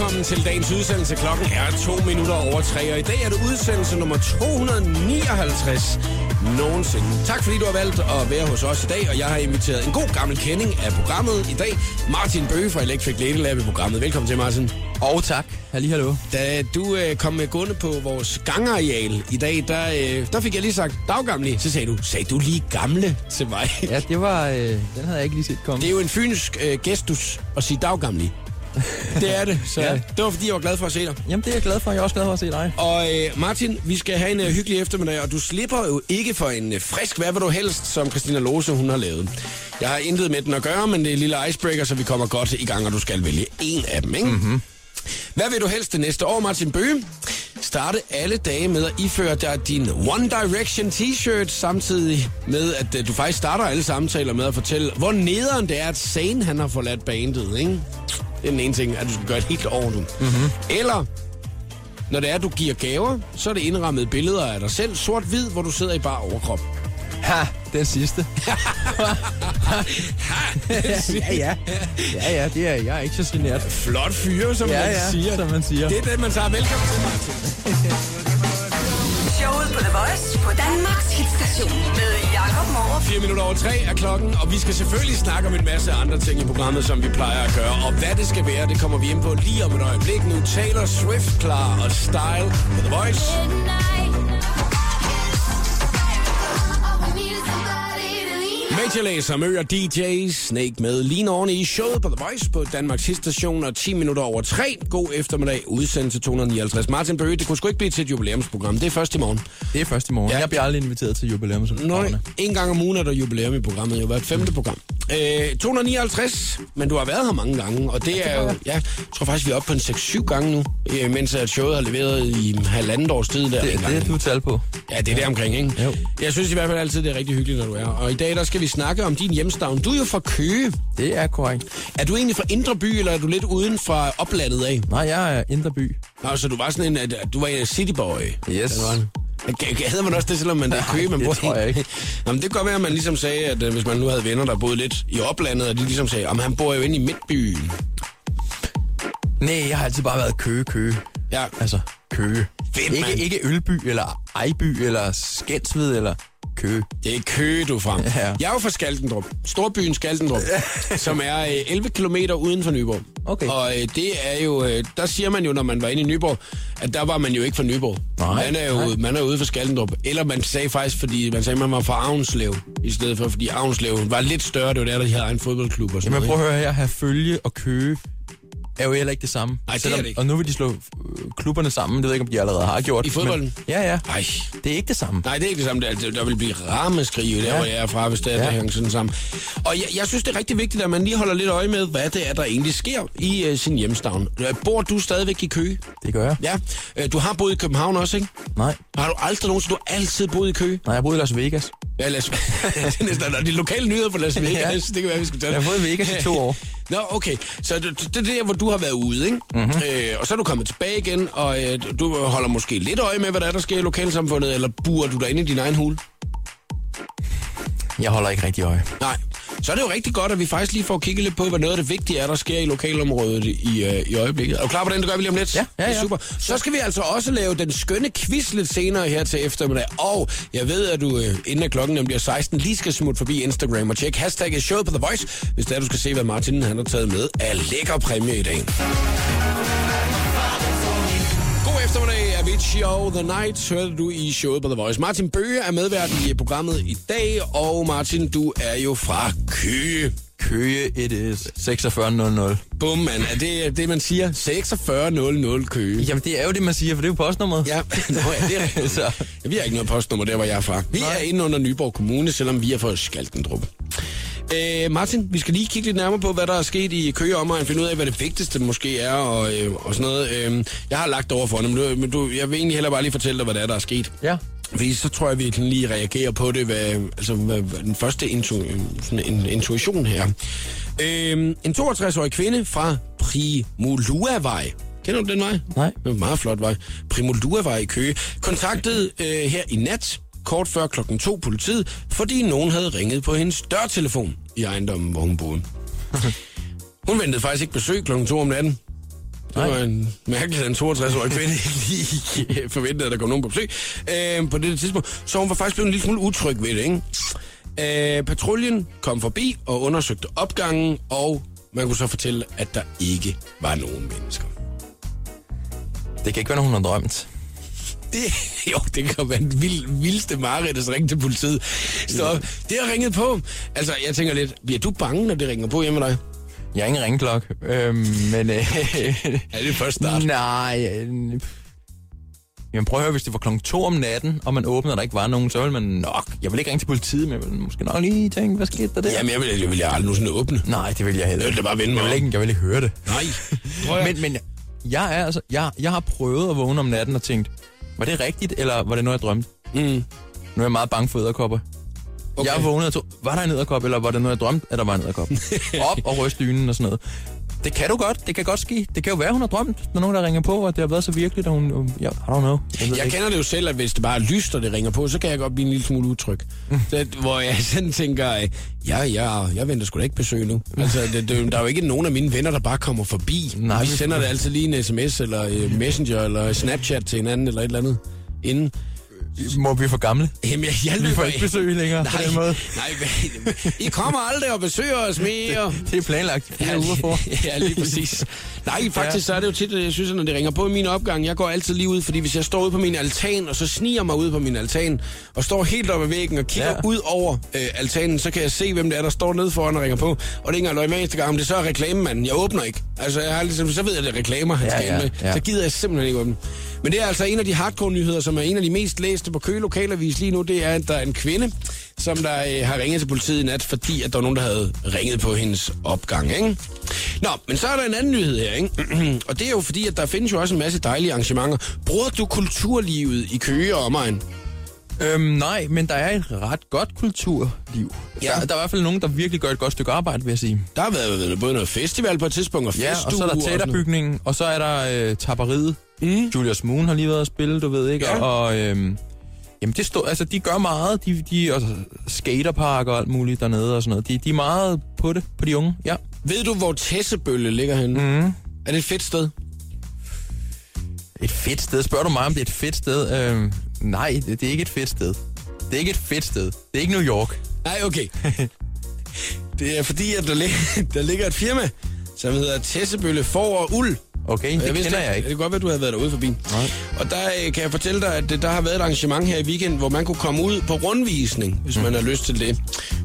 Velkommen til dagens udsendelse. Klokken er to minutter over tre, og i dag er det udsendelse nummer 259 nogensinde. Tak fordi du har valgt at være hos os i dag, og jeg har inviteret en god gammel kending af programmet i dag. Martin Bøge fra Electric Lady Lab i programmet. Velkommen til, Martin. Og tak. Halli, hallo. Da du øh, kom med gående på vores gangareal i dag, der, øh, der fik jeg lige sagt daggamle. Så sagde du, sagde du lige gamle til mig? Ja, det var... Øh, den havde jeg ikke lige set komme. Det er jo en fynsk øh, gestus at sige daggamle. Det er det, så ja. Det var fordi, jeg var glad for at se dig. Jamen, det er jeg glad for. Jeg er også glad for at se dig. Og øh, Martin, vi skal have en øh, hyggelig eftermiddag, og du slipper jo ikke for en øh, frisk, hvad vil du helst, som Christina Lose, hun har lavet. Jeg har intet med den at gøre, men det er en lille icebreaker, så vi kommer godt i gang, og du skal vælge en af dem, ikke? Mm-hmm. Hvad vil du helst det næste år, Martin Bøge? Starte alle dage med at iføre dig din One Direction t-shirt, samtidig med, at øh, du faktisk starter alle samtaler med at fortælle, hvor nederen det er, at Zayn han har forladt bandet, ikke? Det er den ene ting, at du skal gøre et helt år nu. Mm-hmm. Eller, når det er, at du giver gaver, så er det indrammet billeder af dig selv, sort-hvid, hvor du sidder i bare overkrop. Ha, den sidste. ja, ja. Ja, ja, det er, jeg er ikke så generet. Flot fyre, som Ja, man ja, siger. som man siger. Det er det, man tager. Velkommen til, Martin. Showet på The Voice på Danmarks hitstation med Jakob Morup. 4 minutter over 3 er klokken, og vi skal selvfølgelig snakke om en masse andre ting i programmet, som vi plejer at gøre. Og hvad det skal være, det kommer vi ind på lige om et øjeblik. Nu Taylor Swift klar og Style på The Voice. Major Lazer møder DJ Snake med lige oven i showet på The Voice på Danmarks station og 10 minutter over 3. God eftermiddag, udsendelse 259. Martin Bøge, det kunne sgu ikke blive til et jubilæumsprogram. Det er først i morgen. Det er først i morgen. Ja. Ja. Jeg bliver aldrig inviteret til jubilæum. Nøj, en gang om ugen er der jubilæum i programmet. Det er jo hvert femte program. Øh, 259, men du har været her mange gange, og det er jo, ja, jeg tror faktisk, vi er oppe på en 6-7 gange nu, øh, mens at showet har leveret i halvandet års tid der. Det, det er du tal på. Ja, det er der omkring, ikke? Jo. Jeg synes i hvert fald altid, det er rigtig hyggeligt, når du er. Og i dag, der skal vi snakke om din hjemstavn. Du er jo fra Køge. Det er korrekt. Er du egentlig fra Indre By, eller er du lidt uden fra oplandet af? Nej, jeg er Indre By. Nå, så du var sådan en, at du var en cityboy. Yes. Hedder man også det, selvom man er Nej, Køge, man det bor tror jeg ikke. Nå, men det kan godt være, at man ligesom sagde, at øh, hvis man nu havde venner, der boede lidt i oplandet, og de ligesom sagde, om han bor jo inde i midtbyen. Nej, jeg har altid bare været Køge, Køge. Ja, Altså, Køge. Fedt, ikke, ikke Ølby, eller Ejby, eller Skensved, eller Køge. det er Køge, du fra. Ja. Jeg er jo fra Skaldendrup. Storbyen Skaldendrup, som er øh, 11 km uden for Nyborg. Okay. Og øh, det er jo, øh, der siger man jo, når man var inde i Nyborg, at der var man jo ikke fra Nyborg. Nej, man er jo nej. man er ude for Skaldendrup. Eller man sagde faktisk, fordi man sagde, man var fra Avnslev, i stedet for, fordi Avnslev var lidt større. Det var der, der havde en fodboldklub og sådan Jamen noget. prøv at høre her, have følge og køge er jo heller ikke det samme. Nej, det er det ikke. Og nu vil de slå øh, klubberne sammen. Det ved jeg ikke, om de allerede har gjort. I fodbolden? Men, ja, ja. Ej, Det er ikke det samme. Nej, det er ikke det samme. Der, der vil blive rammeskrig der, Ja. hvor jeg er fra, hvis det er, ja. Hænger sådan sammen. Og jeg, jeg synes, det er rigtig vigtigt, at man lige holder lidt øje med, hvad det er, der egentlig sker i uh, sin hjemstavn. Øh, Bor du stadigvæk i Køge? Det gør jeg. Ja. Uh, du har boet i København også, ikke? Nej. Har du aldrig nogensinde, du har altid boet i Køge? Nej, jeg boede i Las Vegas. Ja, Las... det er næsten, de lokale nyheder på Las Vegas, Ja. det kan være, vi skal tage Jeg har boet i Vegas i to år. Nå, okay. Så det, det er der, hvor du har været ude, ikke? Mhm. Mm-hmm. Øh, og så er du kommet tilbage igen, og øh, du holder måske lidt øje med, hvad der er, der sker i lokalsamfundet, eller burer du dig inde i din egen hule? Jeg holder ikke rigtig øje. Nej. Så er det jo rigtig godt, at vi faktisk lige får kigget lidt på, hvad noget af det vigtige er, der sker i lokalområdet i, øh, i øjeblikket. Er du klar på den, det gør vi lige om lidt? Ja, ja, Det er ja. super. Så skal vi altså også lave den skønne quiz lidt senere her til eftermiddag. Og jeg ved, at du øh, inden klokken bliver 16 lige skal smutte forbi Instagram og tjekke hashtagget showet på The Voice, hvis det er, du skal se, hvad Martin han har taget med af lækker præmie i dag. Eftermiddag, Avicii og The Night, hørte du i showet på The Voice. Martin Bøge er medvært i programmet i dag, og Martin, du er jo fra Køge. Køge, it is 4600. Bum, mand. Er det det, man siger? 4600 Køge. Jamen, det er jo det, man siger, for det er jo postnummeret. Ja, Nå, ja det er rigtigt. Så. Ja, vi har ikke noget postnummer der, hvor jeg er fra. Vi er inde under Nyborg Kommune, selvom vi er fra Skaltendrup. Øh, Martin, vi skal lige kigge lidt nærmere på, hvad der er sket i Køge om og finde ud af, hvad det vigtigste måske er og, øh, og sådan noget. Øh, jeg har lagt over for det, men, du, men du, jeg vil egentlig heller bare lige fortælle dig, hvad det er, der er sket. Ja. Fordi så tror jeg, vi kan lige reagere på det, hvad, altså hvad, hvad den første intu, sådan en intuition her. Øhm, en 62-årig kvinde fra Primuluavej. Kender du den vej? Nej. Det er en meget flot vej. Primuluavej i Køge. Kontaktede øh, her i nat, kort før klokken to politiet, fordi nogen havde ringet på hendes dørtelefon i ejendommen, hvor hun boede. Hun ventede faktisk ikke besøg klokken to om natten. Det Nej. var en mærkelig, en 62-årig kvinde lige forventede, at der kom nogen på besøg øh, på det tidspunkt. Så hun var faktisk blevet en lille smule utryg ved det, ikke? Øh, patruljen kom forbi og undersøgte opgangen, og man kunne så fortælle, at der ikke var nogen mennesker. Det kan ikke være, nogen, hun har drømt. Det, jo, det kan være den vild, vildeste mareridt, at ringe til politiet. Så det har ringet på. Altså, jeg tænker lidt, bliver du bange, når det ringer på hjemme dig? Jeg har ingen ringklokke, øhm, men... Øh, Ja, det er først start. nej... Øh, jamen prøv at høre, hvis det var klokken to om natten, og man åbnede, og der ikke var nogen, så ville man nok... Jeg vil ikke ringe til politiet, men jeg vil måske nok lige tænke, hvad skete der der? Jamen, jeg vil, jeg vil jeg aldrig nogensinde åbne. Nej, det vil jeg heller Jeg vil bare vende mig jeg vil, ikke, jeg vil ikke høre det. Nej. Men, men jeg, er altså, jeg, jeg har prøvet at vågne om natten og tænkt, var det rigtigt, eller var det noget, jeg drømte? Mm. Nu er jeg meget bange for æderkopper. Okay. Jeg vågnede og tog, var der en æderkop, eller var det noget, jeg drømte, at der var en æderkop? Op og ryste dynen og sådan noget. Det kan du godt, det kan godt ske. Det kan jo være, hun har drømt, når nogen der ringer på, og det har været så virkeligt, at hun... um, Ja, I don't know. Jeg, Jeg ikke. kender det jo selv, at hvis det bare er lyst, og det ringer på, så kan jeg godt blive en lille smule utryg. Så, hvor jeg sådan tænker, øh, ja, ja, jeg venter sgu da ikke besøg nu. Altså, det, det, der er jo ikke nogen af mine venner, der bare kommer forbi. Nej, vi sender det altid lige en sms, eller øh, messenger, eller Snapchat til hinanden, eller et eller andet. Inden. Må vi for gamle? Jamen, jeg, jeg Vi får ikke besøg længere på den måde. Nej, hvad- I kommer aldrig og besøger os mere. Det er planlagt Ja, uger for. ja, lige præcis. Nej, faktisk så er det jo tit, at jeg synes, at når det ringer på i min opgang, jeg går altid lige ud, fordi hvis jeg står ude på min altan, og så sniger mig ud på min altan, og står helt oppe ad væggen og kigger ja. ud over øh, altanen, så kan jeg se, hvem det er, der står nede foran og ringer på. Og det er ikke engang løg med gang, om det så er reklamemanden. Jeg åbner ikke. Altså, jeg har ligesom, så ved jeg, at det er reklamer, han Ja, skal ja, med. ja. Så gider jeg simpelthen ikke åbne. Men det er altså en af de hardcore-nyheder, som er en af de mest læste på Køge Lokalavis lige nu, det er, at der er en kvinde, som der øh, har ringet til politiet i nat, fordi at der var nogen, der havde ringet på hendes opgang, ikke? Nå, men så er der en anden nyhed her, ikke? og det er jo fordi, at der findes jo også en masse dejlige arrangementer. Bruger du kulturlivet i Køge og omegn? Øhm, nej, men der er et ret godt kulturliv. Ja. Der, der er i hvert fald nogen, der virkelig gør et godt stykke arbejde, vil jeg sige. Der har været både noget festival på et tidspunkt, og Ja, og festuge så er der teaterbygningen, og så er der øh, tapperiet. Mm. Julius Moon har lige været at spille, du ved ikke? Ja. Og øhm, jamen, det stod, altså, de gør meget. De, de og skaterpark og alt muligt dernede og sådan noget. De, de er meget på det, på de unge. Ja. Ved du, hvor Tessebølle ligger henne? Mm. Er det et fedt sted? Et fedt sted. Spørger du mig, om det er et fedt sted? Øhm, nej, det, det er ikke et fedt sted. Det er ikke et fedt sted. Det er ikke New York. Nej, okay. det er fordi, at der, lig- der ligger et firma, som hedder Tessebølle For og Uld. Okay, det vidste kender jeg ikke. Det kan godt være, du havde været derude forbi. Nej. Og der øh, kan jeg fortælle dig, at der har været et arrangement her i weekend, hvor man kunne komme ud på rundvisning, hvis man har lyst til det,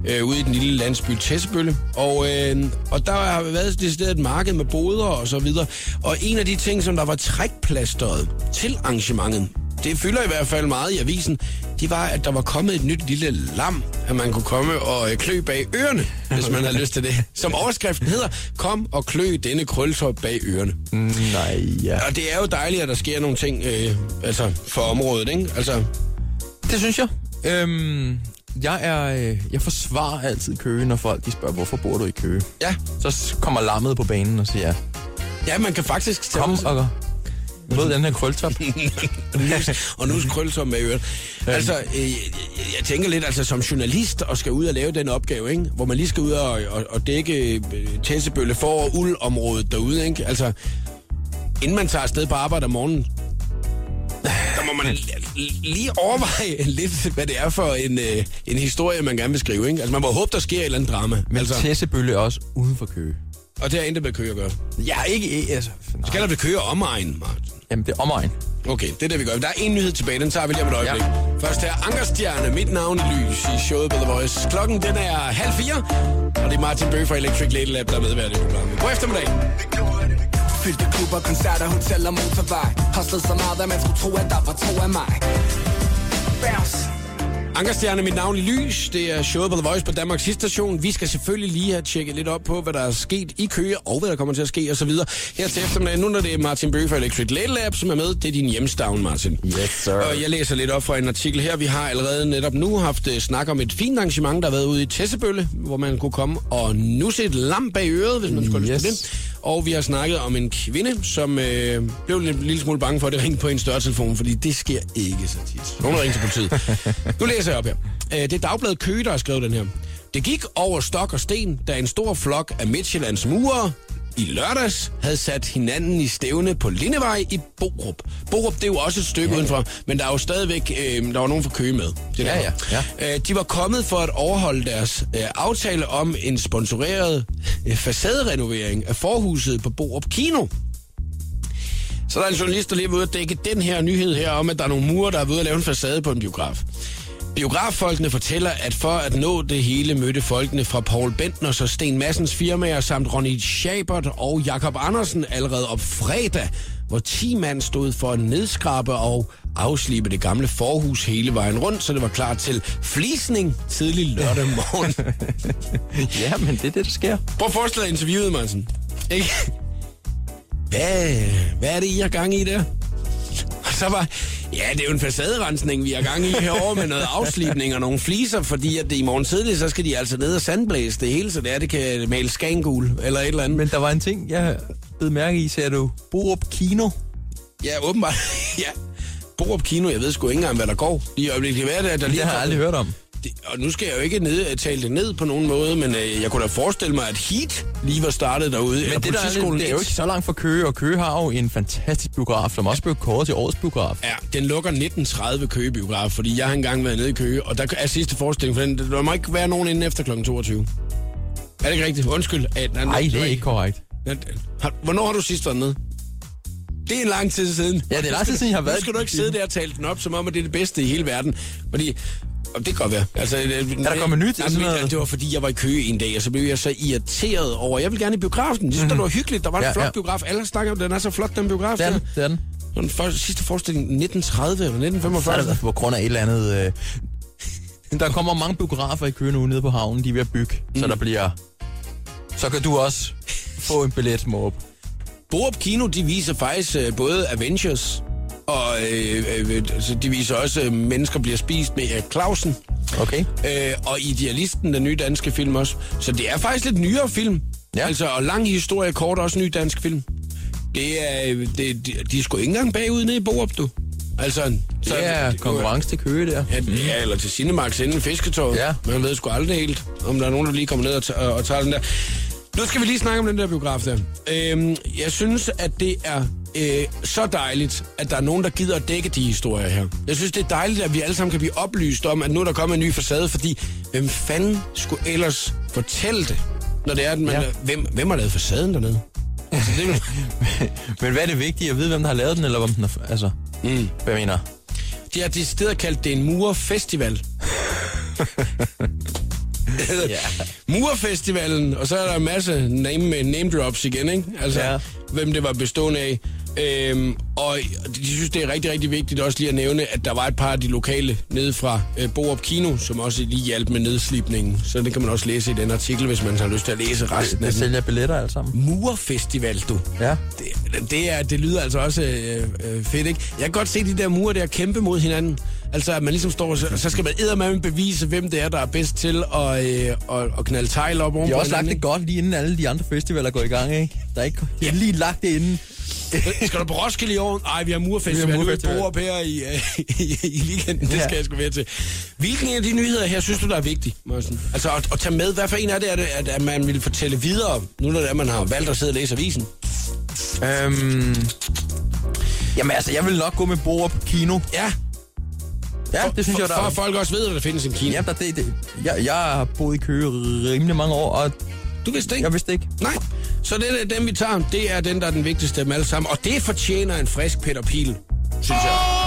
øh, ude i den lille landsby Tessebølle. Og, øh, og der har været sted et marked med boder og så videre. Og en af de ting, som der var trækplasteret til arrangementet, det fylder i hvert fald meget i avisen, det var, at der var kommet et nyt lille lam, at man kunne komme og øh, klø bag ørerne, hvis man har lyst til det. Som overskriften hedder, kom og klø denne krøltop bag ørerne. Mm, nej, ja. Og det er jo dejligt, at der sker nogle ting øh, altså for området, ikke? Altså, Det synes jeg. Øhm, jeg er, øh, jeg forsvarer altid Køge, når folk de spørger, hvorfor bor du i Køge? ja. Så kommer lammet på banen og siger, Ja, man kan faktisk... kom og mod den her krøltop. og nu krølsom med øret. Altså, øh, jeg, tænker lidt, altså som journalist, og skal ud og lave den opgave, ikke? Hvor man lige skal ud og, og, og dække øh, Tessebølle for og uldområdet derude, ikke? Altså, inden man tager afsted på arbejde om morgenen, der må man lige overveje lidt, hvad det er for en, øh, en historie, man gerne vil skrive, ikke? Altså, man må håbe, der sker et eller andet drama. Men altså, Tessebølle er også uden for Køge. og det har intet med kø at gøre. Ja, ikke... altså, nej. Skal der det køre omegn, Martin? Jamen, det er omegn. Okay, det er det, vi gør. Der er en nyhed tilbage, den tager vi lige om et øjeblik. Ja. Først er Ankerstjerne, mit navn i lys i showet på The Voice. Klokken den er halv fire, og det er Martin Bøge fra Electric Lady Lab, der er medvært i programmet. God eftermiddag. Fyldte klubber, koncerter, hoteller, motorvej Hostlet så meget, at man skulle tro, at der var to af mig Bounce Ankerstjerne, mit navn i lys. Det er showet på The Voice på Danmarks station. Vi skal selvfølgelig lige have tjekket lidt op på, hvad der er sket i Køge, og hvad der kommer til at ske osv. Her til eftermiddag, nu når det er Martin Bøge fra Electric Lady Lab, som er med. Det er din hjemstavn, Martin. Yes, sir. Og jeg læser lidt op fra en artikel her. Vi har allerede netop nu haft uh, snak om et fint arrangement, der har været ude i Tessebølle, hvor man kunne komme og nusse et lam bag øret, hvis man skulle yes. Det. Og vi har snakket om en kvinde, som øh, blev en lille smule bange for, at det ringte på en større telefon, fordi det sker ikke så tit. Nogen ringer til politiet. Nu læser jeg op her. Øh, det er Dagbladet Køge, der har skrevet den her. Det gik over stok og sten, da en stor flok af Midtjyllands murere i lørdags havde sat hinanden i stævne på Lindevej i Borup. Borup, det er jo også et stykke ja, udenfor, men der er jo stadigvæk, øh, der var nogen fra Køge med. Det Ja, der. ja, Øh, de var kommet for at overholde deres øh, aftale om en sponsoreret øh, facaderenovering af forhuset på Borup Kino. Så der er en journalist, der lige er ude at dække den her nyhed her om, at der er nogle murer, der er ude at lave en facade på en biograf. Biograffolkene fortæller, at for at nå det hele mødte folkene fra Paul Bentners og Sten Massens firmaer samt Ronny Schabert og Jakob Andersen allerede op fredag, hvor 10 mand stod for at nedskrabe og afslibe det gamle forhus hele vejen rundt, så det var klar til flisning tidlig lørdag morgen. Ja, men det er det, der sker. Prøv at forestille dig interviewet, Martin. Ikke? Hvad, hvad er det, I har gang i der? Så var, ja, det er jo en facaderensning, vi har gang i herovre med noget afslipning og nogle fliser, fordi at det i morgen tidlig, så skal de altså ned og sandblæse det hele, så det er, det kan male skangul eller et eller andet. Men der var en ting, jeg blev mærke i, ser du Borup Kino. Ja, åbenbart. ja. Borup Kino, jeg ved sgu ikke engang, hvad der går. Lige i øjeblikket. Det kan være, at der lige Det har jeg aldrig hørt om. Det, og nu skal jeg jo ikke ned, tale det ned på nogen måde, men øh, jeg kunne da forestille mig, at Heat lige var startet derude. Men det, der er, lidt, det er jo 1. ikke så langt fra Køge, og Køge har jo en fantastisk biograf, som også blev kåret til årets biograf. Ja, den lukker 1930 Køge biograf, fordi jeg har engang været nede i Køge, og der er sidste forestilling for den. Der må ikke være nogen inden efter kl. 22. Er det ikke rigtigt? Undskyld. Nej, det er ikke korrekt. Hvornår har du sidst været nede? Det er en lang tid siden. Ja, det er lang tid siden, jeg har været Nu skal du ikke sidde der og tale den op, som om at det er det bedste i hele verden. Fordi og det kan godt være. Altså, er der kommet nyt? Men, noget? det var fordi, jeg var i Køge en dag, og så blev jeg så irriteret over, jeg vil gerne i biografen. Det synes mm-hmm. det var hyggeligt. Der var en Ja, flot ja. biograf. Alle snakker om, den er så flot, den biograf. Er der. den, den. Den første, sidste forestilling 1930 eller Så er 1945. det på grund af et eller andet... Øh... Der kommer mange biografer i Køge nu nede på havnen, de er ved at bygge, mm. så der bliver... Så kan du også få en billet, Måb. Borup Kino, de viser faktisk øh, både Avengers, og øh, øh, de viser også, at mennesker bliver spist med øh, Clausen, Okay? øh, og Idealisten, den nye danske film også. Så det er faktisk lidt nyere film. Ja. Altså, og lang historie kort, også ny dansk film. Det er, øh, det, de, de er sgu ikke engang bagud nede i Borup, du. Altså, Det er konkurrence til Køge der. Ja, ja, eller til Cinemax inden fisketoget. Ja. Man ved sgu aldrig helt, om der er nogen, der lige kommer ned og, og, og tager den der. Nu skal vi lige snakke om den der biograf der. Øhm, jeg synes, at det er øh, så dejligt, at der er nogen, der gider at dække de historier her. Jeg synes, det er dejligt, at vi alle sammen kan blive oplyst om, at nu er der kommet en ny facade, fordi hvem fanden skulle ellers fortælle det, når det er, at man, Ja. hvem, hvem har lavet facaden dernede? Altså, det, Men hvad er det vigtige? At vide, hvem der har lavet den, eller hvem den er... Altså, mm. hvad mener? de har de steder kaldt det en murfestival. Ja. Murfestivalen, og så er der en masse name, name drops igen, ikke? Altså, Ja. hvem det var bestående af. Øhm, og de synes, det er rigtig, rigtig vigtigt også lige at nævne, at der var et par af de lokale nede fra øh, Borup Kino, som også lige hjalp med nedslipningen. Så det kan man også læse i den artikel, hvis man har lyst til at læse resten af den. sælger billetter alle sammen. Murfestival, du. Ja. Det, det, er, det lyder altså også øh, øh, fedt, ikke? Jeg kan godt se de der mure der kæmpe mod hinanden. Altså, at man ligesom står, og så, så skal man eddermame bevise, hvem det er, der er bedst til at, øh, at, at knalde tegl op oven De har også lagt det godt lige inden alle de andre festivaler går i gang, ikke? Der er ikke de har lige lagt det inden. ikke? Skal du på Roskilde i år? Nej, vi har murfestival. Vi har murfestival. her i, øh, i, i weekenden. Det Ja. skal jeg sgu være til. Hvilken af de nyheder her synes du, der er vigtig, Morten? Altså, at, at tage med. Hvad for en af det er det, at, at man vil fortælle videre, nu når det er, man har valgt at sidde og læse avisen? Øhm, jamen altså, jeg vil nok gå med Borup Kino. Ja, Ja, det synes for, jeg, der for at folk også ved, at der findes en kino. Ja, der, det, det, jeg, jeg har boet i Køge rimelig mange år, og Du vidste ikke? jeg vidste ikke. Nej. Så det er den, vi tager. Det er den, der er den vigtigste af dem alle sammen. Og det fortjener en frisk Peter Pil, synes jeg.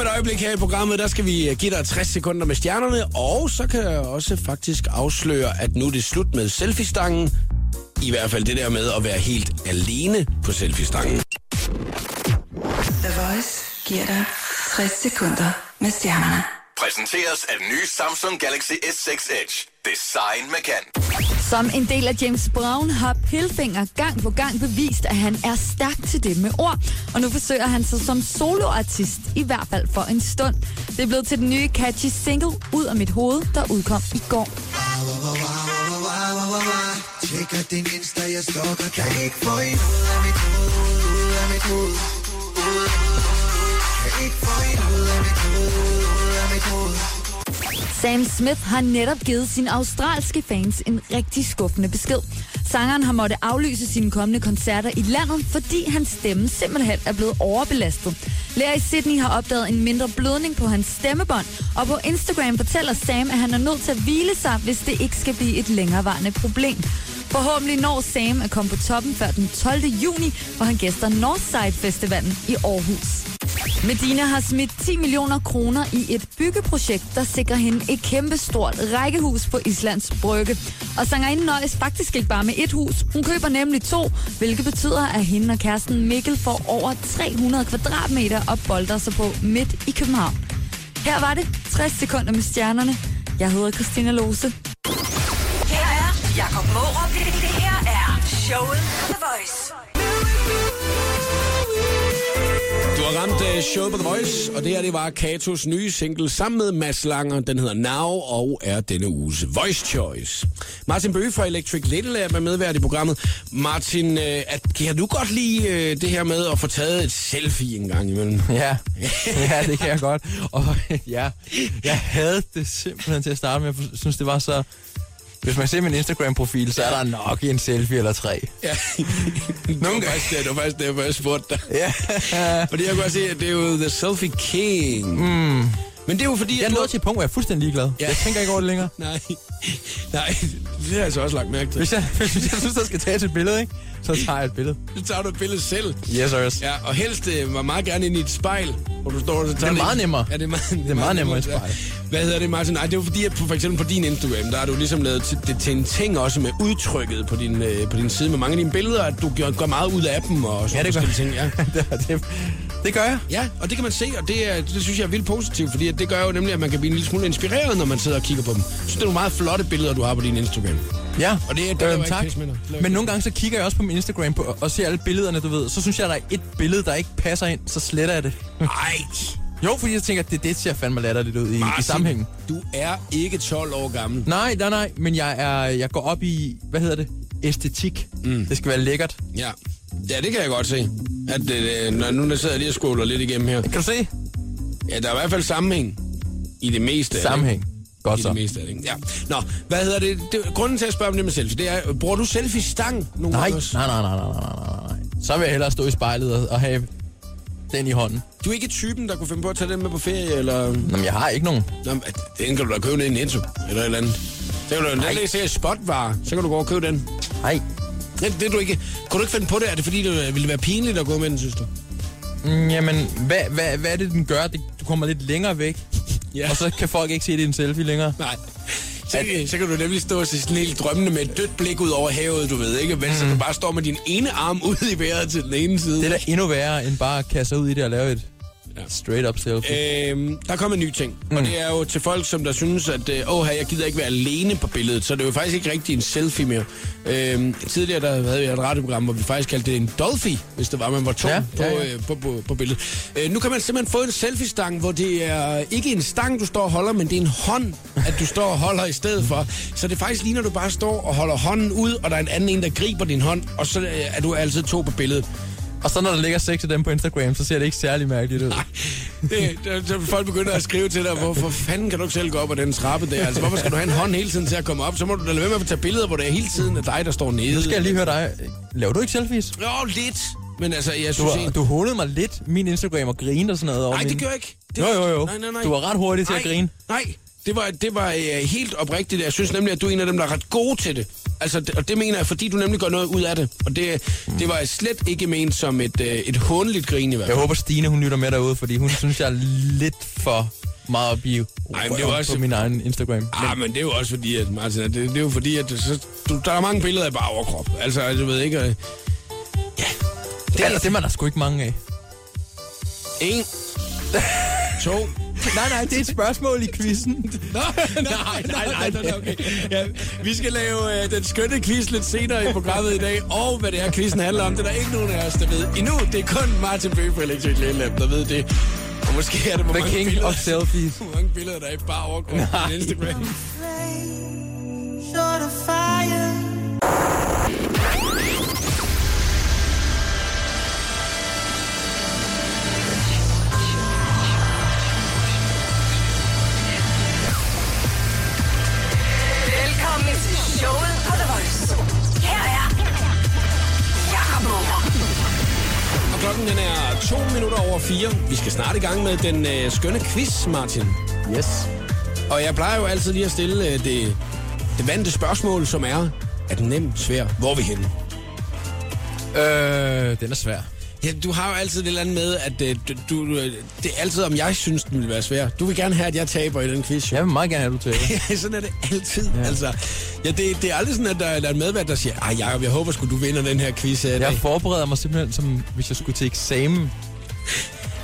Et øjeblik her i programmet, der skal vi give dig 60 sekunder med stjernerne, og så kan jeg også faktisk afsløre, at nu er det slut med selfie-stangen. I hvert fald det der med at være helt alene på selfie-stangen. The Voice giver dig 60 sekunder med stjernerne. Præsenteres af den nye Samsung Galaxy S6 Edge. Design med kan. Som en del af James Brown har Pilfinger gang på gang bevist, at han er stærk til det med ord. Og nu forsøger han sig som soloartist, i hvert fald for en stund. Det er blevet til den nye catchy single Ud af mit hoved, der udkom i går. Tjekker din Insta, jeg stalker Kan ikke få en ud af mit hoved Ud af mit hoved Kan ikke få en ud af mit hoved Ud af mit hoved Sam Smith har netop givet sine australske fans en rigtig skuffende besked. Sangeren har måttet aflyse sine kommende koncerter i landet, fordi hans stemme simpelthen er blevet overbelastet. Læger i Sydney har opdaget en mindre blødning på hans stemmebånd, og på Instagram fortæller Sam, at han er nødt til at hvile sig, hvis det ikke skal blive et længerevarende problem. Forhåbentlig når Sam at komme på toppen før den 12. juni, hvor han gæster Northside Festivalen i Aarhus. Medina har smidt 10 millioner kroner i et byggeprojekt, der sikrer hende et kæmpe stort rækkehus på Islands Brygge. Og sangerinden nøjes faktisk ikke bare med et hus. Hun køber nemlig to, hvilket betyder, at hende og kæresten Mikkel får over 300 kvadratmeter og bolder sig på midt i København. Her var det 60 sekunder med stjernerne. Jeg hedder Christina Lose. Jakob Mårup. Det, det her er showet på The Voice. Du har ramt uh, show på The Voice, og det her det var Katos nye single sammen med Mads Langer. Den hedder Now og er denne uges Voice Choice. Martin Bøge fra Electric Little er med medvært i programmet. Martin, uh, at, kan du godt lide uh, det her med at få taget et selfie en gang imellem? Ja, ja, det kan jeg godt. Og ja, jeg havde det simpelthen til at starte med. Jeg synes, det var så... Hvis man ser min Instagram-profil, så er der nok en selfie eller tre. Ja. Nogle gange. Det var faktisk derfor, jeg spurgte dig. Ja. Fordi jeg kunne se, at det er jo The Selfie King. Mm. Men det er jo fordi, Jeg er nået til et punkt, hvor jeg er fuldstændig ligeglad. Ja. Jeg tænker ikke over det længere. Nej, nej, det har jeg så også lagt mærke til. Hvis jeg, hvis jeg synes, der skal tages et billede, ikke? Så tager jeg et billede. Så tager du et billede selv. Yes, sirs. Ja, og helst øh, var meget gerne ind i et spejl, hvor du står og så tager Det er meget nemmere. Ja, det er meget, det er meget nemmere i spejl. Hvad hedder det, Martin? Nej, det er jo fordi, at på, for eksempel på din Instagram, der har du ligesom lavet til, det til en ting også med udtrykket på din, øh, på din side med mange af dine billeder, at du gør, gør meget ud af dem og sådan Ja, det gør ting. Ja. det, det, det gør jeg. Ja, og det kan man se, og det, er, det synes jeg er vildt positivt, fordi at det gør jo nemlig, at man kan blive en lille smule inspireret, når man sidder og kigger på dem. Synes, det er nogle meget flotte billeder, du har på din Instagram. Ja, Og det er- det øhm, ikke tak. Det Men ikke nogle gange så kigger jeg også på min Instagram på, og ser alle billederne, du ved. Så synes jeg, at der er et billede, der ikke passer ind, så sletter jeg det. Ej, Jo, fordi jeg tænker, at det, det ser fandme latterligt ud i, i Martin, sammenhængen. Du er ikke 12 år gammel. Nej, nej, nej, men jeg, er, jeg går op i, hvad hedder det, æstetik. Mm. Det skal være lækkert. Ja. Ja, det kan jeg godt se. At, øh, når nu der sidder jeg lige og skåler lidt igennem her. Kan du se? Ja, der er i hvert fald sammenhæng i det meste af det. Godt I så. det meste af det. Ja. Nå, hvad hedder det? det? Grunden til at spørge om det med selfie, det er, bruger du selfie-stang nogle Nej, gange også? nej, nej, nej, nej, nej, nej, nej. Så vil jeg hellere stå i spejlet og, og have den i hånden. Du er ikke typen, der kunne finde på at tage den med på ferie, eller... Nå, men jeg har ikke nogen. Nå, men den kan du da købe ned i Netto, eller et eller andet. Så kan du da lægge se spotvarer, så kan du gå og købe den. Nej. Det, det du ikke. Kunne du ikke finde på det? Er det fordi, det ville være pinligt at gå med den, synes du? Mm, jamen, hvad, hvad, hvad er det, den gør? Det, du kommer lidt længere væk, Ja. og så kan folk ikke se, det er en selfie længere. Nej. Så, kan- så kan du nemlig stå og se sådan helt drømmende med et dødt blik ud over havet, du ved ikke? Mens mm. du bare står med din ene arm ud i vejret til den ene side. Det er da endnu værre, end bare at kaste sig ud i det og lave et Ja. straight up selfie. Øhm, der kommer en ny ting, mm. og det er jo til folk, som der synes, at øh, åh, jeg gider ikke være alene på billedet, så det er jo faktisk ikke rigtig en selfie mere. Øhm, tidligere der havde vi et radioprogram, hvor vi faktisk kaldte det en dolphy, hvis det var, man var to Ja, på, ja, ja. øh, på, på, på billedet. Øh, nu kan man simpelthen få en selfie-stang, hvor det er ikke en stang, du står og holder, men det er en hånd, at du står og holder i stedet for. Så det faktisk ligner, at du bare står og holder hånden ud, og der er en anden en, der griber din hånd, og så øh, er du altid to på billedet. Og så når der ligger seks af dem på Instagram, så ser det ikke særlig mærkeligt ud. Nej, det, det, folk begynder at skrive til dig, hvorfor fanden kan du ikke selv gå op ad den trappe der? Altså, hvorfor skal du have en hånd hele tiden til at komme op? Så må du da lade være med at tage billeder, hvor det er hele tiden af dig, der står nede. Nu skal jeg lige høre dig. Laver du ikke selfies? Jo, lidt. Men altså, jeg Du, synes har, ikke... du hånede mig lidt min Instagram og grinede og sådan noget. over Nej, min... det gør jeg ikke. Det Jo, jo, jo. Nej, nej, nej. Du var ret hurtig til at Nej, grine. Nej, det var, det var øh, helt oprigtigt. Jeg synes nemlig, at du er en af dem, der er ret gode til det. Altså, det, og det mener jeg, fordi du nemlig gør noget ud af det. Og det, det var slet ikke ment som et, øh, et håndeligt grin i hvert Jeg fald. håber, Stine hun lytter med derude, fordi hun synes, jeg er lidt for meget at blive Ej, men det er også- på min egen Instagram. Ah, men det er jo også fordi, at Martin, at det, det er jo fordi, at så, du, der er mange billeder af bare overkrop. Altså, du ved ikke... Øh, ja, Det er, det er man der sgu ikke mange af. en, to, Nej, nej, det er et spørgsmål i quizzen. Nå, nej, nej, nej, nej, okay. Ja, vi skal lave øh, den skønne quiz lidt senere i programmet i dag, og hvad det er, quizzen handler om, det er der ikke nogen af os, der ved endnu. Det er kun Martin Bøge fra Electric Little Lab, der ved det. Og måske er det, hvor The mange king billeder, of selfies. hvor mange billeder, der er i bare overkrop på Klokken den er to minutter over fire. Vi skal snart i gang med den øh, skønne quiz, Martin. Yes. Og jeg plejer jo altid lige at stille øh, det, det vante spørgsmål, som er, er den nem, svær? Hvor er vi henne? Øh, den er svær. Ja, du har jo altid det eller andet med, at øh, du, du, øh, det er altid, om jeg synes, den vil være svær. Du vil gerne have, at jeg taber i den quiz. jo. Jeg vil meget gerne have, at du tager. Ja, sådan er det altid. Ja. Altså, ja, det, det er aldrig sådan, at der, der er en medvært, der siger, ej Jacob, jeg håber sgu, du vinder den her quiz her i dag. Jeg forbereder mig simpelthen, som hvis jeg skulle til eksamen.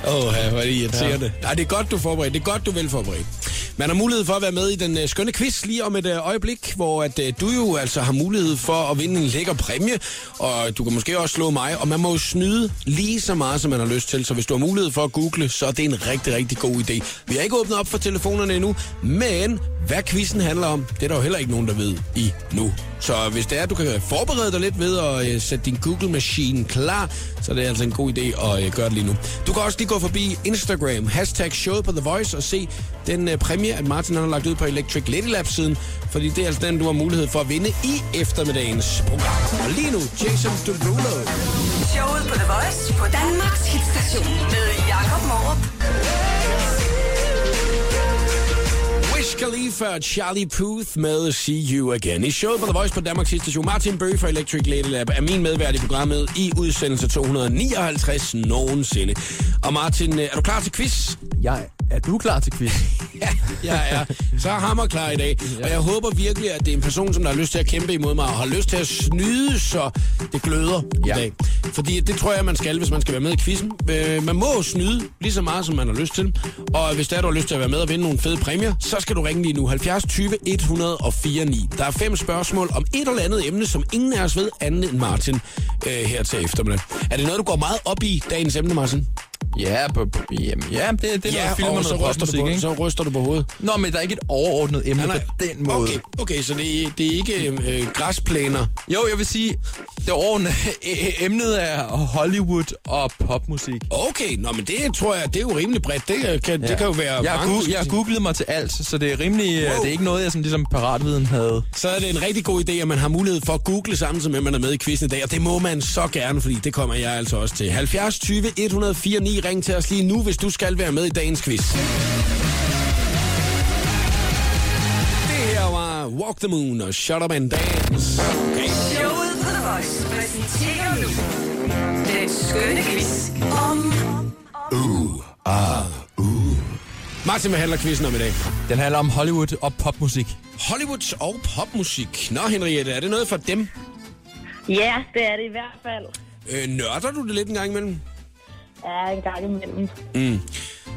Åh, oh, hvor er det irriterende. Ja. Nej, det er godt, du er forberedt. Det er godt, du er velforberedt. Man har mulighed for at være med i den øh, skønne quiz lige om et øh, øjeblik, hvor at, øh, du jo altså har mulighed for at vinde en lækker præmie, og du kan måske også slå mig, og man må jo snyde lige så meget, som man har lyst til. Så hvis du har mulighed for at google, så er det en rigtig, rigtig god idé. Vi har ikke åbnet op for telefonerne endnu, men hvad quizzen handler om, det er der jo heller ikke nogen, der ved i nu. Så hvis det er, at du kan forberede dig lidt ved at øh, sætte din Google Machine klar, så er det altså en god idé at øh, gøre det lige nu. Du kan også lige gå forbi Instagram, hashtag showet på The Voice, og se den øh, præmie, at Martin har lagt ud på Electric Lady Lab-siden, fordi det er altså den, du har mulighed for at vinde i eftermiddagens program. Og lige nu, Jason Derulo. Showet på The Voice på Danmarks hitstation med Jakob Morup. Wish Khalifa og Charlie Puth med See You Again. I showet på The Voice på Danmarks station. Martin Bøge fra Electric Lady Lab er min medvært i programmet i udsendelse 259 nogensinde. Og Martin, øh, er du klar til quiz? Jeg, er du klar til quiz? Ja, jeg er så hammer klar i dag. Og jeg håber virkelig, at det er en person, som der har lyst til at kæmpe imod mig, og har lyst til at snyde, så det gløder Ja. i dag. Fordi det tror jeg, man skal, hvis man skal være med i quizzen. Øh, Man må snyde lige så meget, som man har lyst til. Og hvis der du har lyst til at være med og vinde nogle fede præmier, så skal du ringe lige nu. 70 20 104 9. Der er fem spørgsmål om et eller andet emne, som ingen af os ved, andet end Martin øh, her til eftermiddag. Er det noget, du går meget op i, dagens emne, Martin? ja, på, på, jamen, ja, det, det er ja, noget film og så ryster, du popmusik, på, ikke? så ryster du på hovedet. Nå, men der er ikke et overordnet emne Nej, på den måde. Okay, okay så det er, det er ikke øh, græsplæner. Jo, jeg vil sige, det overordnede e- emnet er Hollywood og popmusik. Okay, nå, men det tror jeg, det er jo rimelig bredt. Det kan, ja. det kan jo være jeg mange gu- jeg har googlet mig til alt, så det er rimelig, wow. Wow. det er ikke noget, jeg sådan ligesom paratviden havde. Så er det en rigtig god idé, at man har mulighed for at google samtidig med, at man er med i quizzen i dag. Og det må man så gerne, fordi det kommer jeg altså også til. 70 20 104 9. Ring til os lige nu, hvis du skal være med i dagens quiz. Var Walk the Moon og Shut Up and Dance. Okay. Showet på The Voice præsenterer nu den skønne quiz om Martin, hvad handler quizzen om i dag? Den handler om Hollywood og popmusik. Hollywood og popmusik. Nå, Henriette, er det noget for dem? Ja, det er det i hvert fald. Øh, nørder du det lidt en gang imellem? Ja, en gang imellem.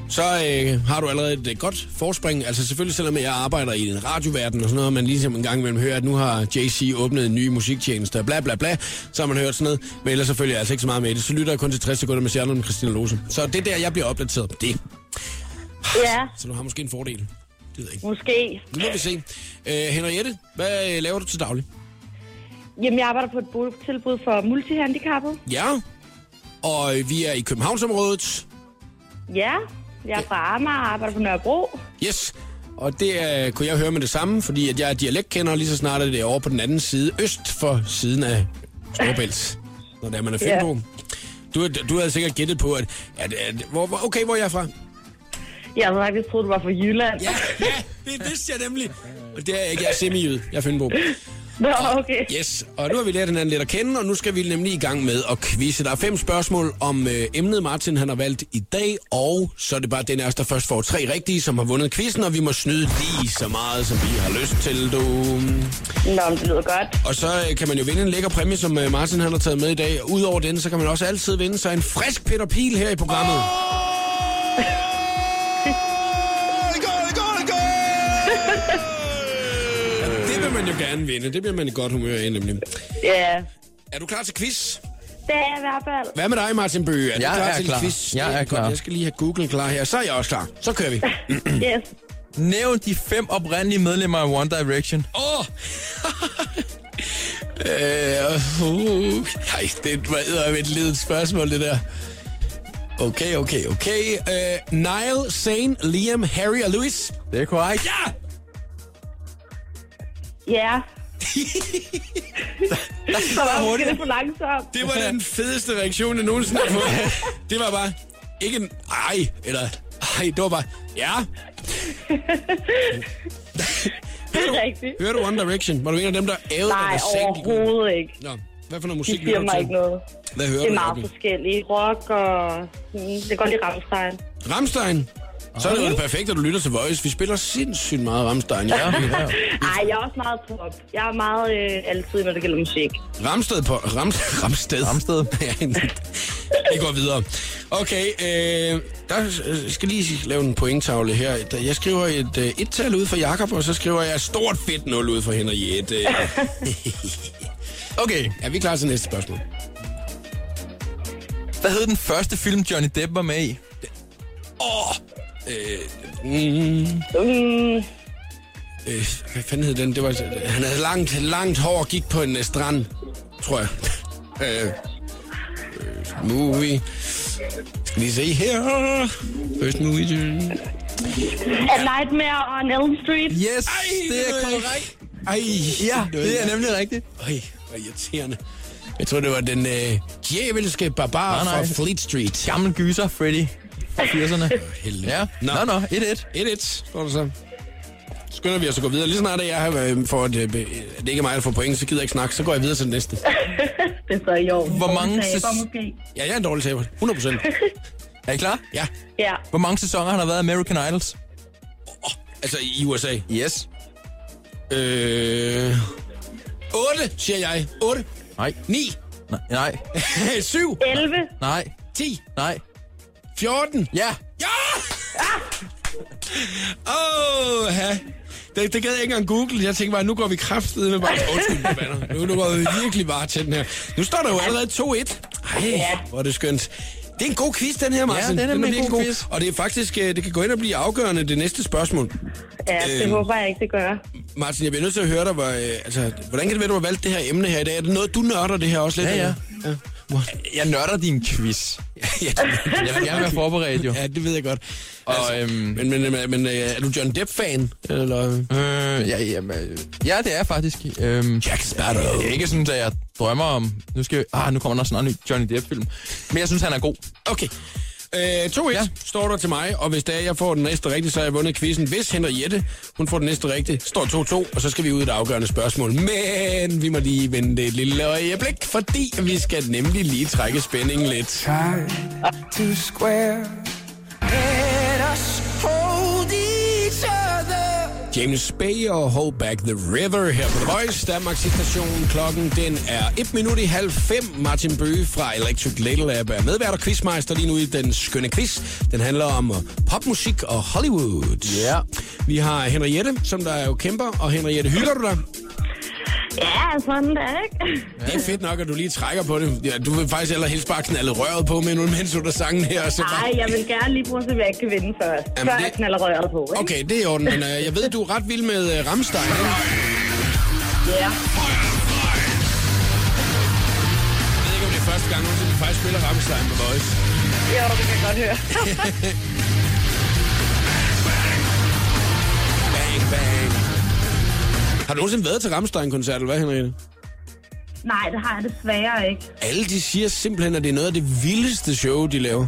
Så øh, har du allerede et øh, godt forspring. Altså selvfølgelig, selvom jeg arbejder i en radioverden og sådan noget, og man ligesom en gang imellem hører, at nu har JC åbnet en ny musiktjeneste, og bla bla bla, så har man hørt sådan noget. Men ellers selvfølgelig er altså ikke så meget med det. Så lytter jeg kun til 60 sekunder med stjerner med Christina Lose. Så det er der, jeg bliver opdateret på det. Ja, Så du har måske en fordel. Det ved jeg ikke. måske. Nu må vi se. Øh, Henriette, hvad øh, laver du til daglig? Jamen, jeg arbejder på et boligtilbud for multihandicappede. Ja. Og øh, vi er i Københavnsområdet. Ja, jeg er fra Amager og arbejder på Nørrebro. Yes. Og det er, kunne jeg høre med det samme, fordi at jeg er dialektkender, lige så snart er det over på den anden side, øst for siden af Storbælt, når det er, man er født på. Du, du havde sikkert gættet på, at, at, at hvor, hvor- okay, hvor er jeg fra? Jeg havde faktisk troet, du var fra Jylland. Ja, ja, det vidste jeg nemlig. Og det er jeg ikke, jeg er semi-jyd. Jeg er Fynbo. Nå, okay. Yes, og nu har vi lært hinanden lidt at kende, og nu skal vi nemlig i gang med at quizze. Der er fem spørgsmål om øh, emnet, Martin han har valgt i dag, og så er det bare den af os, der først får tre rigtige, som har vundet quizzen, og vi må snyde lige så meget, som vi har lyst til, du. Nå, men det lyder godt. Og så øh, kan man jo vinde en lækker præmie, som øh, Martin han har taget med i dag. Udover den, så kan man også altid vinde sig en frisk Peter Pil her i programmet. Ja, man jo gerne vinde. Det bliver man i godt humør af, nemlig. Ja, Er du klar til quiz? det er jeg i hvert fald. Hvad med dig, Martin Bøge? Er Jeg du klar er til klar. quiz? Jeg er godt. klar. Jeg skal lige have Google klar her. Så er jeg også klar. Så kører vi. Yes. Nævn de fem oprindelige medlemmer af One Direction. Åh! Øh, uh, ej, det var et ledet spørgsmål, det der. Okay, okay, okay. Uh, Niall, Zane, Liam, Harry og Louis. Det er korrekt. Ja! Ja. Så var hurtigt. det langsomt. Det var den fedeste reaktion, jeg nogensinde har fået. Det var bare... Ikke en ej, eller ej, det var bare, ja. Det er rigtigt. Hører du One Direction? Var du en af dem, der ævede dig Nej, i går? overhovedet ikke. Nå, hvad for noget musik hører du mig til? ikke noget. Hvad hører Det er du? meget forskelligt. Rock og... Mm, det er godt i Rammstein. Rammstein? Så er det jo perfekt, at du lytter til Voice. Vi spiller sindssygt meget Rammstein. Ja. Ja. Ej, jeg er også meget pop. Jeg er meget øh, altid, når det gælder musik. Ramsted på... Ram, Ramsted. Ramsted. vi går videre. Okay, øh, der skal lige lave en pointtavle her. Jeg skriver et øh, et-tal ud for Jakob, og så skriver jeg stort fedt 0 ud for Henriette. Okay, er vi klar til næste spørgsmål? hvad hed den første film, Johnny Depp var med i? Åh! Øh, mm, Mm, øh, hvad fanden hed den? Det var, han havde langt, langt hår og gik på en øh, strand, tror jeg. øh, øh, movie. Skal vi se her. First movie. A Nightmare on Elm Street. Yes, Ej, det er korrekt. Ej, Ja, det er nemlig rigtigt. Ej, hvor irriterende. Jeg tror, det var den øh, djævelske barbar Nej, nej. fra Fleet Street. Gammel gyser, Freddy fra 80'erne. Helvede. Ja, Nå. nå, nå, 1-1. 1-1, står der så. Skynder vi os at gå videre. Lige snart at jeg har øh, for at, øh, det ikke er mig, der får point, så gider jeg ikke snakke. Så går jeg videre til den næste. Det er så i år. Hvor mange Taber måske. Ja, jeg er en dårlig taber. 100 procent. Er I klar? Ja. Ja. Hvor mange sæsoner har der været af American Idols? Altså i USA. Yes. Øh... 8, siger jeg. 8. Nej. 9. Nej, nej, 7. 11. nej, 10. nej. 14. Ja, Ja! Åh, oh, ja. Det, det gad jeg ikke engang google. Jeg tænkte bare, nu går vi kraftedet med bare... Undskyld. Nu, nu går vi virkelig bare til den her. Nu står der jo allerede 2-1. Ej, hvor er det skønt. Det er en god quiz, den her, Martin. det er nemlig en virkelig god quiz. Og det er faktisk, øh, det kan gå ind og blive afgørende, det næste spørgsmål. Ja, det Øhm. håber jeg ikke, det gør. Martin, jeg bliver nødt til at høre dig, hvor, øh, altså, hvordan kan det være, du har valgt det her emne her i dag? Er det noget, du nørder det her også lidt? Ja, ja. ja. Hvor- jeg nørder din quiz. Jeg vil gerne være forberedt, jo. ja, det ved jeg godt. Og, Altså, øhm, men, men, men, men øh, er du John Depp-fan? Eller? Øh, ja, ja, men- ja, det er jeg faktisk. Øhm, Jack Sparrow. er ikke sådan, at jeg drømmer om... Nu, skal, ah, nu kommer der snart en ny Johnny Depp-film. Men jeg synes, han er god. Okay. Øh, 2-1 ja. Står der til mig, og hvis det er, jeg får den næste rigtige, så har jeg vundet quizzen. Hvis Henriette, hun får den næste rigtige, står 2-2, og så skal vi ud i et afgørende spørgsmål. Men vi må lige vente et lille øjeblik, fordi vi skal nemlig lige trække spændingen lidt. Try to square. Let us. James Bay og Hold Back the River her på The Voice, Danmarks station. Klokken den er 1 minut i halv fem. Martin Bøge fra Electric Little Lab er medvært og quizmeister lige nu i den skønne quiz. Den handler om popmusik og Hollywood. Ja. Vi har Henriette, som der er jo kæmper. Og Henriette, hygger du dig? Ja, sådan der, ikke? Det er fedt nok, at du lige trækker på det. Ja, du vil faktisk allerhelst bare knalde røret på med nu, mens du der sangen her. Så bare... Nej, jeg vil gerne lige prøve, at jeg ikke kan vinde først. Jamen, før det- jeg knaller røret på, ikke? Okay, det er i orden, men øh, jeg ved, du er ret vild med øh, Rammstein, ikke? Ja. Jeg ved ikke, om det er første gang, nogensinde, vi faktisk spiller Rammstein på Voice. Jo, det kan jeg godt høre. Har du nogensinde været til Rammstein-koncert, eller hvad, Henriette? Nej, det har jeg desværre ikke. Alle de siger simpelthen, at det er noget af det vildeste show, de laver.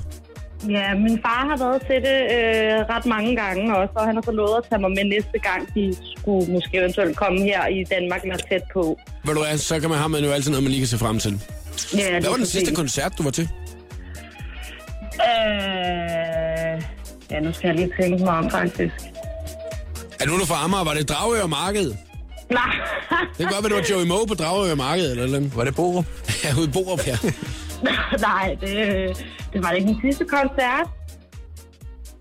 Ja, min far har været til det øh, ret mange gange også, og han har så lovet at tage mig med næste gang, de skulle måske eventuelt komme her i Danmark eller tæt på. Ved du hvad, så kan man have man jo altid noget, man lige kan se frem til. Ja, Hvad var den sidste koncert, du var til? Øh, ja, nu skal jeg lige tænke mig om, faktisk. Er du nu fra Amager? Var det Dragør Marked? Nej, Det kan godt være, det var Joey Moe på Dragør Marked, eller eller andet. Var det Borup? Ja, ude i Borup, ja. nej, det, det var da ikke den sidste koncert.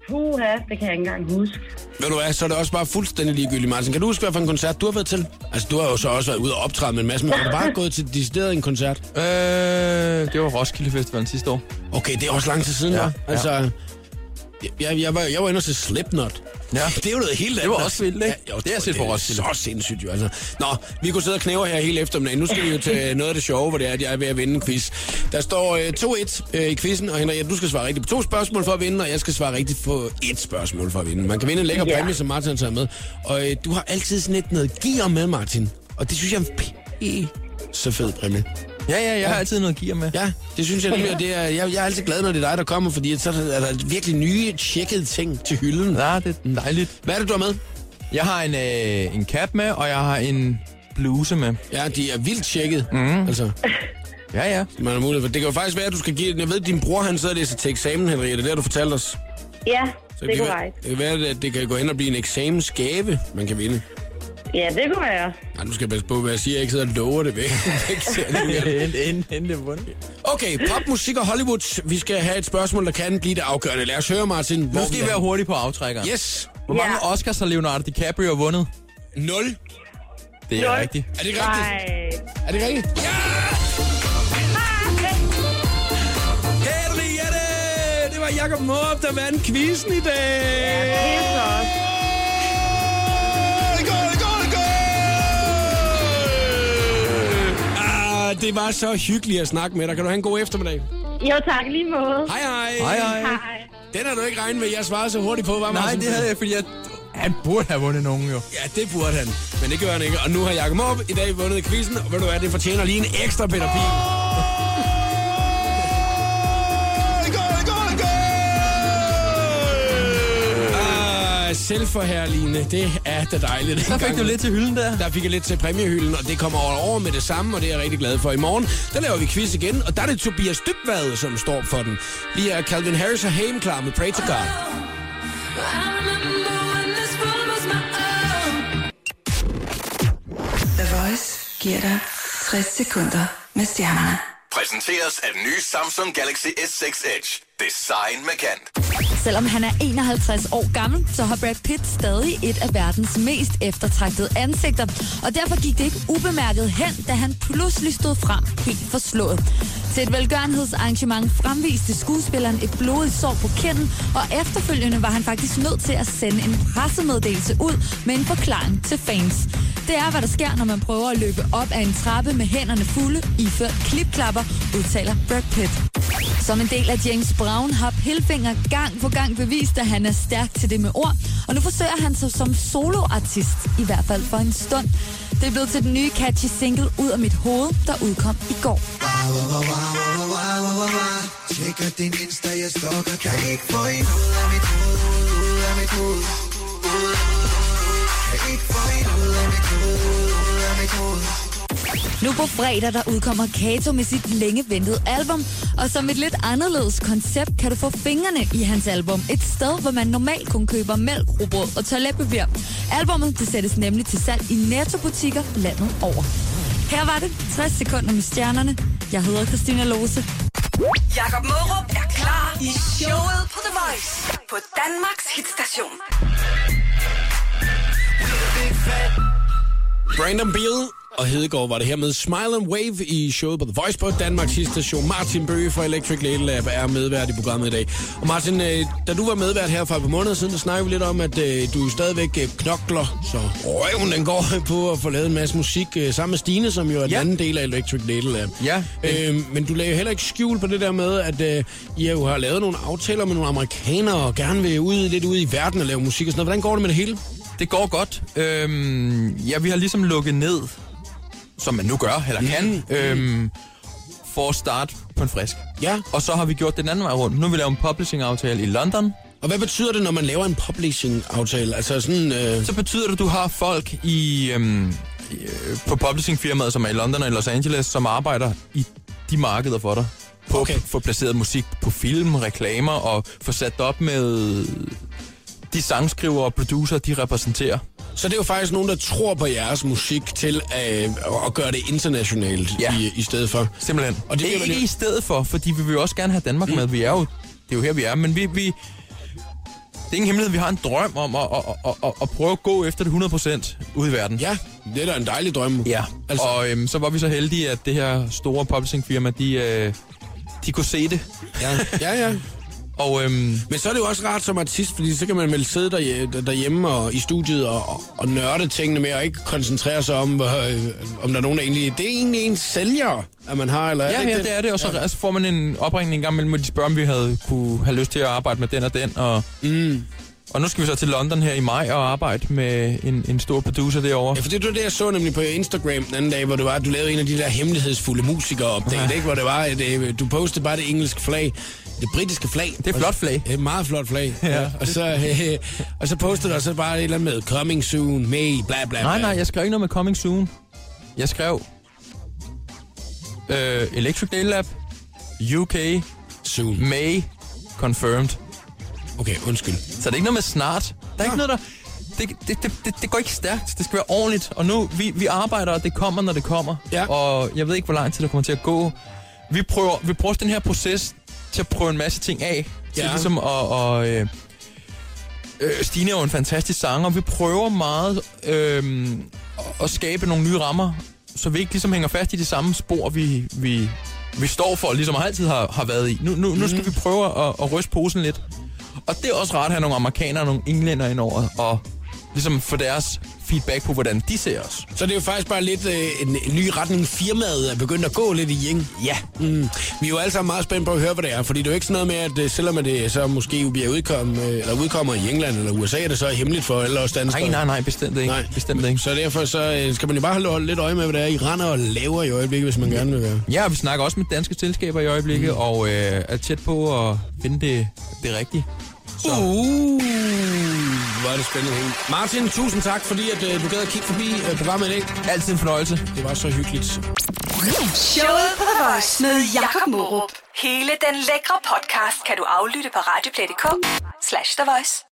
Puha, det kan jeg ikke engang huske. Ved du hvad, så er det også bare fuldstændig ligegyldigt, Martin. Kan du huske, hvad for en koncert du har været til? Altså, du har jo så også været ude og optræde med en masse, men har du bare gået til decideret en koncert? Øh, det var Roskilde Festivalen sidste år. Okay, det er også lang tid siden, ja, Ja, ja. ja. Jeg, jeg, var, jeg var inde og se Slipknot. Ja. Det er jo noget helt andet. var også vildt, ikke? jo, Det jeg set er Roskilde. Så sindssygt jo, altså. Nå, vi kunne sidde og knæve her hele eftermiddagen. Nu skal vi jo til noget af det sjove, hvor det er, at jeg er ved at vinde en quiz. Der står øh, 2-1 øh, i quizzen, og Henriette, du skal svare rigtigt på to spørgsmål for at vinde, og jeg skal svare rigtigt på et spørgsmål for at vinde. Man kan vinde en lækker Ja. præmie, som Martin har taget med. Og øh, du har altid sådan lidt noget gear med, Martin. Og det synes jeg er en p- så fed præmie. Ja, ja, jeg har altid noget gear med. Ja, det synes jeg nemlig, det er, jeg, jeg er altid glad, når det er dig, der kommer, fordi så er der virkelig nye, tjekkede ting til hylden. Ja, det er dejligt. Hvad er det, du har med? Jeg har en, øh, en cap med, og jeg har en bluse med. Ja, de er vildt tjekket. Mm. Altså, Ja, ja. man har mulighed for. Det kan jo faktisk være, at du skal give... Jeg ved, at din bror, han sidder og læser til eksamen, Henriette. Det har du fortalt os. Ja, Så det kan kunne være, være. det kan være, at det kan gå hen og blive en eksamensgave, man kan vinde. Ja, det kunne være. Nej, nu skal jeg passe på, hvad jeg siger. Jeg ikke sidder og lover det væk. Inden det vundet. okay, popmusik og Hollywood. Vi skal have et spørgsmål, der kan blive det afgørende. Lad os høre, Martin. Nu hvor skal vi I være hurtige på aftrækkeren. Yes. Hvor mange Ja. Oscars har Leonardo DiCaprio vundet? 0. Det er Nul. rigtigt. Er det rigtigt? Nej. Er det rigtigt? Ja! Henriette! Det var Jacob Måb, der vandt quizzen i dag. Det er flot. Det var så hyggeligt at snakke med dig. Kan du have en god eftermiddag? Jo, tak lige måde. Hej, hej. Hej, hej. Hej. Den har du ikke regnet med, jeg svarede så hurtigt på, var Nej, det havde jeg, fordi jeg... Han burde have vundet nogen, jo. Ja, det burde han. Men det gør han ikke. Og nu har Jacob Måb i dag vundet quizzen, og ved du hvad, det fortjener lige en ekstra Peter Pil. Ah, Selvforherligende, det er da dejligt. Der fik du lidt til hylden der. Der fik jeg lidt til præmiehylden, og det kommer over med det samme, og det er jeg rigtig glad for. I morgen, der laver vi quiz igen, og der er det Tobias Dybvad, som står for den. Vi er Calvin Harris og Haim klar med Pray to God. The Voice giver dig 60 sekunder med stjernerne. Præsenteres af den nye Samsung Galaxy S6 Edge. Design med kant. Selvom han er 51 år gammel, så har Brad Pitt stadig et af verdens mest eftertragtede ansigter. Og derfor gik det ikke ubemærket hen, da han pludselig stod frem helt forslået. Til et velgørenhedsarrangement fremviste skuespilleren et blodigt sår på kinden, og efterfølgende var han faktisk nødt til at sende en pressemeddelelse ud med en forklaring til fans. Det er, hvad der sker, når man prøver at løbe op ad en trappe med hænderne fulde, iført klipklapper, udtaler Brad Pitt. Som en del af James Brown har Pilfinger gang på gang bevist, at han er stærk til det med ord, og nu forsøger han sig som soloartist, i hvert fald for en stund. Det er blevet til den nye catchy single Ud af mit hoved, der udkom i går. Tjekker din Insta, jeg stalker Kan ikke få en ud af mit hoved Ud af mit hoved Kan ikke få en ud af mit hoved Ud af mit hoved nu på fredag, der udkommer Kato med sit længe ventede album, og som et lidt anderledes koncept kan du få fingrene i hans album. Et sted, hvor man normalt kun køber mælk, rugbrød og toiletpapir. Albummet det sættes nemlig til salg i Netto-butikker landet over. Her var det 60 sekunder med stjernerne. Jeg hedder Christina Lose. Jakob Mørup er klar i showet på The Voice på Danmarks hitstation. Brandon Beal og Hedegaard var det her med Smile and Wave i showet på The Voice på Danmarks station. Martin Bøge fra Electric Lady Lab er medvært i programmet i dag. Og Martin, øh, da du var medvært her for et par måneder siden, der snakkede vi lidt om, at øh, du stadigvæk øh, knokler, så røven den går på at få lavet en masse musik øh, sammen med Stine, som jo er den Ja. anden del af Electric Lady Lab. Ja. Øh, men du lagde jo heller ikke skjul på det der med, at øh, I jo har lavet nogle aftaler med nogle amerikanere og gerne vil ud, lidt ud i verden og lave musik og sådan noget. Hvordan går det med det hele? Det går godt. Øhm, ja, vi har ligesom lukket ned, som man nu gør, eller kan, øhm, for at starte på en frisk. Ja. Og så har vi gjort den anden vej rundt. Nu har vi lavet en publishing-aftale i London. Og hvad betyder det, når man laver en publishing-aftale? Altså sådan... Øh, Så betyder det, at du har folk i, øhm, øh, på publishing-firmaet, som er i London og i Los Angeles, som arbejder i de markeder for dig. På Okay. okay. få placeret musik på film, reklamer og få sat op med de sangskrivere og producer, de repræsenterer. Så det er jo faktisk nogen, der tror på jeres musik til øh, at gøre det internationalt Ja. i, i stedet for. Simpelthen. Og det bliver ikke vel- i stedet for, fordi vi vil jo også gerne have Danmark mm. med. Vi er jo, det er jo her, vi er. Men vi, vi, det er ingen hemmelighed, vi har en drøm om at, at, at, at, at prøve at gå efter det 100% ude i verden. Ja, det er da en dejlig drøm. Ja, Altså- altså. og øhm, så var vi så heldige, at det her store publishing-firma, de, øh, de kunne se det. Ja, ja. ja. Og øhm, Men så er det jo også rart som artist, fordi så kan man vel sidde der, derhjemme og i studiet og, og, nørde tingene med, og ikke koncentrere sig om, øh, om der er nogen, der egentlig... Det er egentlig en sælger, at man har, eller er ja, ikke ja, det er det. Og så, ja. så får man en opringning en gang imellem, hvor de spørger, om vi havde kunne have lyst til at arbejde med den og den. Og, Mm. Og nu skal vi så til London her i maj og arbejde med en, en stor producer derovre. Ja, for det var det, jeg så nemlig på Instagram den anden dag, hvor det var, at du lavede en af de der hemmelighedsfulde musikere opdage, ikke? Hvor det var, at øh, du postede bare det engelske flag, det britiske flag. Det er flot flag. Et meget flot flag. Ja. ja. Og, så, øh, og så postede du så bare et eller andet med coming soon, May, bla bla bla. Nej, nej, jeg skrev ikke noget med Coming Soon. Jeg skrev øh, Electric Day Lab, UK, Soon. May, confirmed. Okay, undskyld. Så det er ikke noget med snart. Der er ikke noget, der... Det, det, det, det, det går ikke stærkt. Det skal være ordentligt. Og nu, vi, vi arbejder, og det kommer, når det kommer. Ja. Og jeg ved ikke, hvor lang tid det kommer til at gå. Vi prøver, vi prøver den her proces til at prøve en masse ting af. Til Ja. ligesom at... Og, øh, øh, Stine er jo en fantastisk sanger, og vi prøver meget øh, at skabe nogle nye rammer, så vi ikke ligesom hænger fast i de samme spor, vi, vi, vi står for, ligesom altid har, har været i. Nu, nu, nu skal vi prøve at, at ryste posen lidt. Og det er også rart at have nogle amerikanere og nogle englænder indover, og ligesom få deres feedback på, hvordan de ser os. Så det er jo faktisk bare lidt øh, en, en ny retning, firmaet er begyndt at gå lidt i, ikke? Ja. Mm. Vi er jo alle sammen meget spændt på at høre, hvad det er, fordi det er jo ikke sådan noget med, at øh, selvom det så måske bliver udkom, øh, eller udkommer i England eller USA, er det så hemmeligt for alle os danskere. Nej, nej, nej, bestemt ikke. Nej. Bestemt ikke. Så derfor så øh, skal man jo bare holde, holde lidt øje med, hvad det er, I render og laver i øjeblikket, hvis man gerne vil være. Ja, vi snakker også med danske selskaber i øjeblikket, mm. og øh, er tæt på at finde det, det rigtige. Så. Uh, hvor er det spændende. Martin, tusind tak, fordi at, øh, du gad at kigge forbi øh, programmet i dag. Altid en fornøjelse. Det var så hyggeligt. Showet på The Voice med Jakob Morup. Hele den lækre podcast kan du aflytte på radioplay.dk slash The Voice.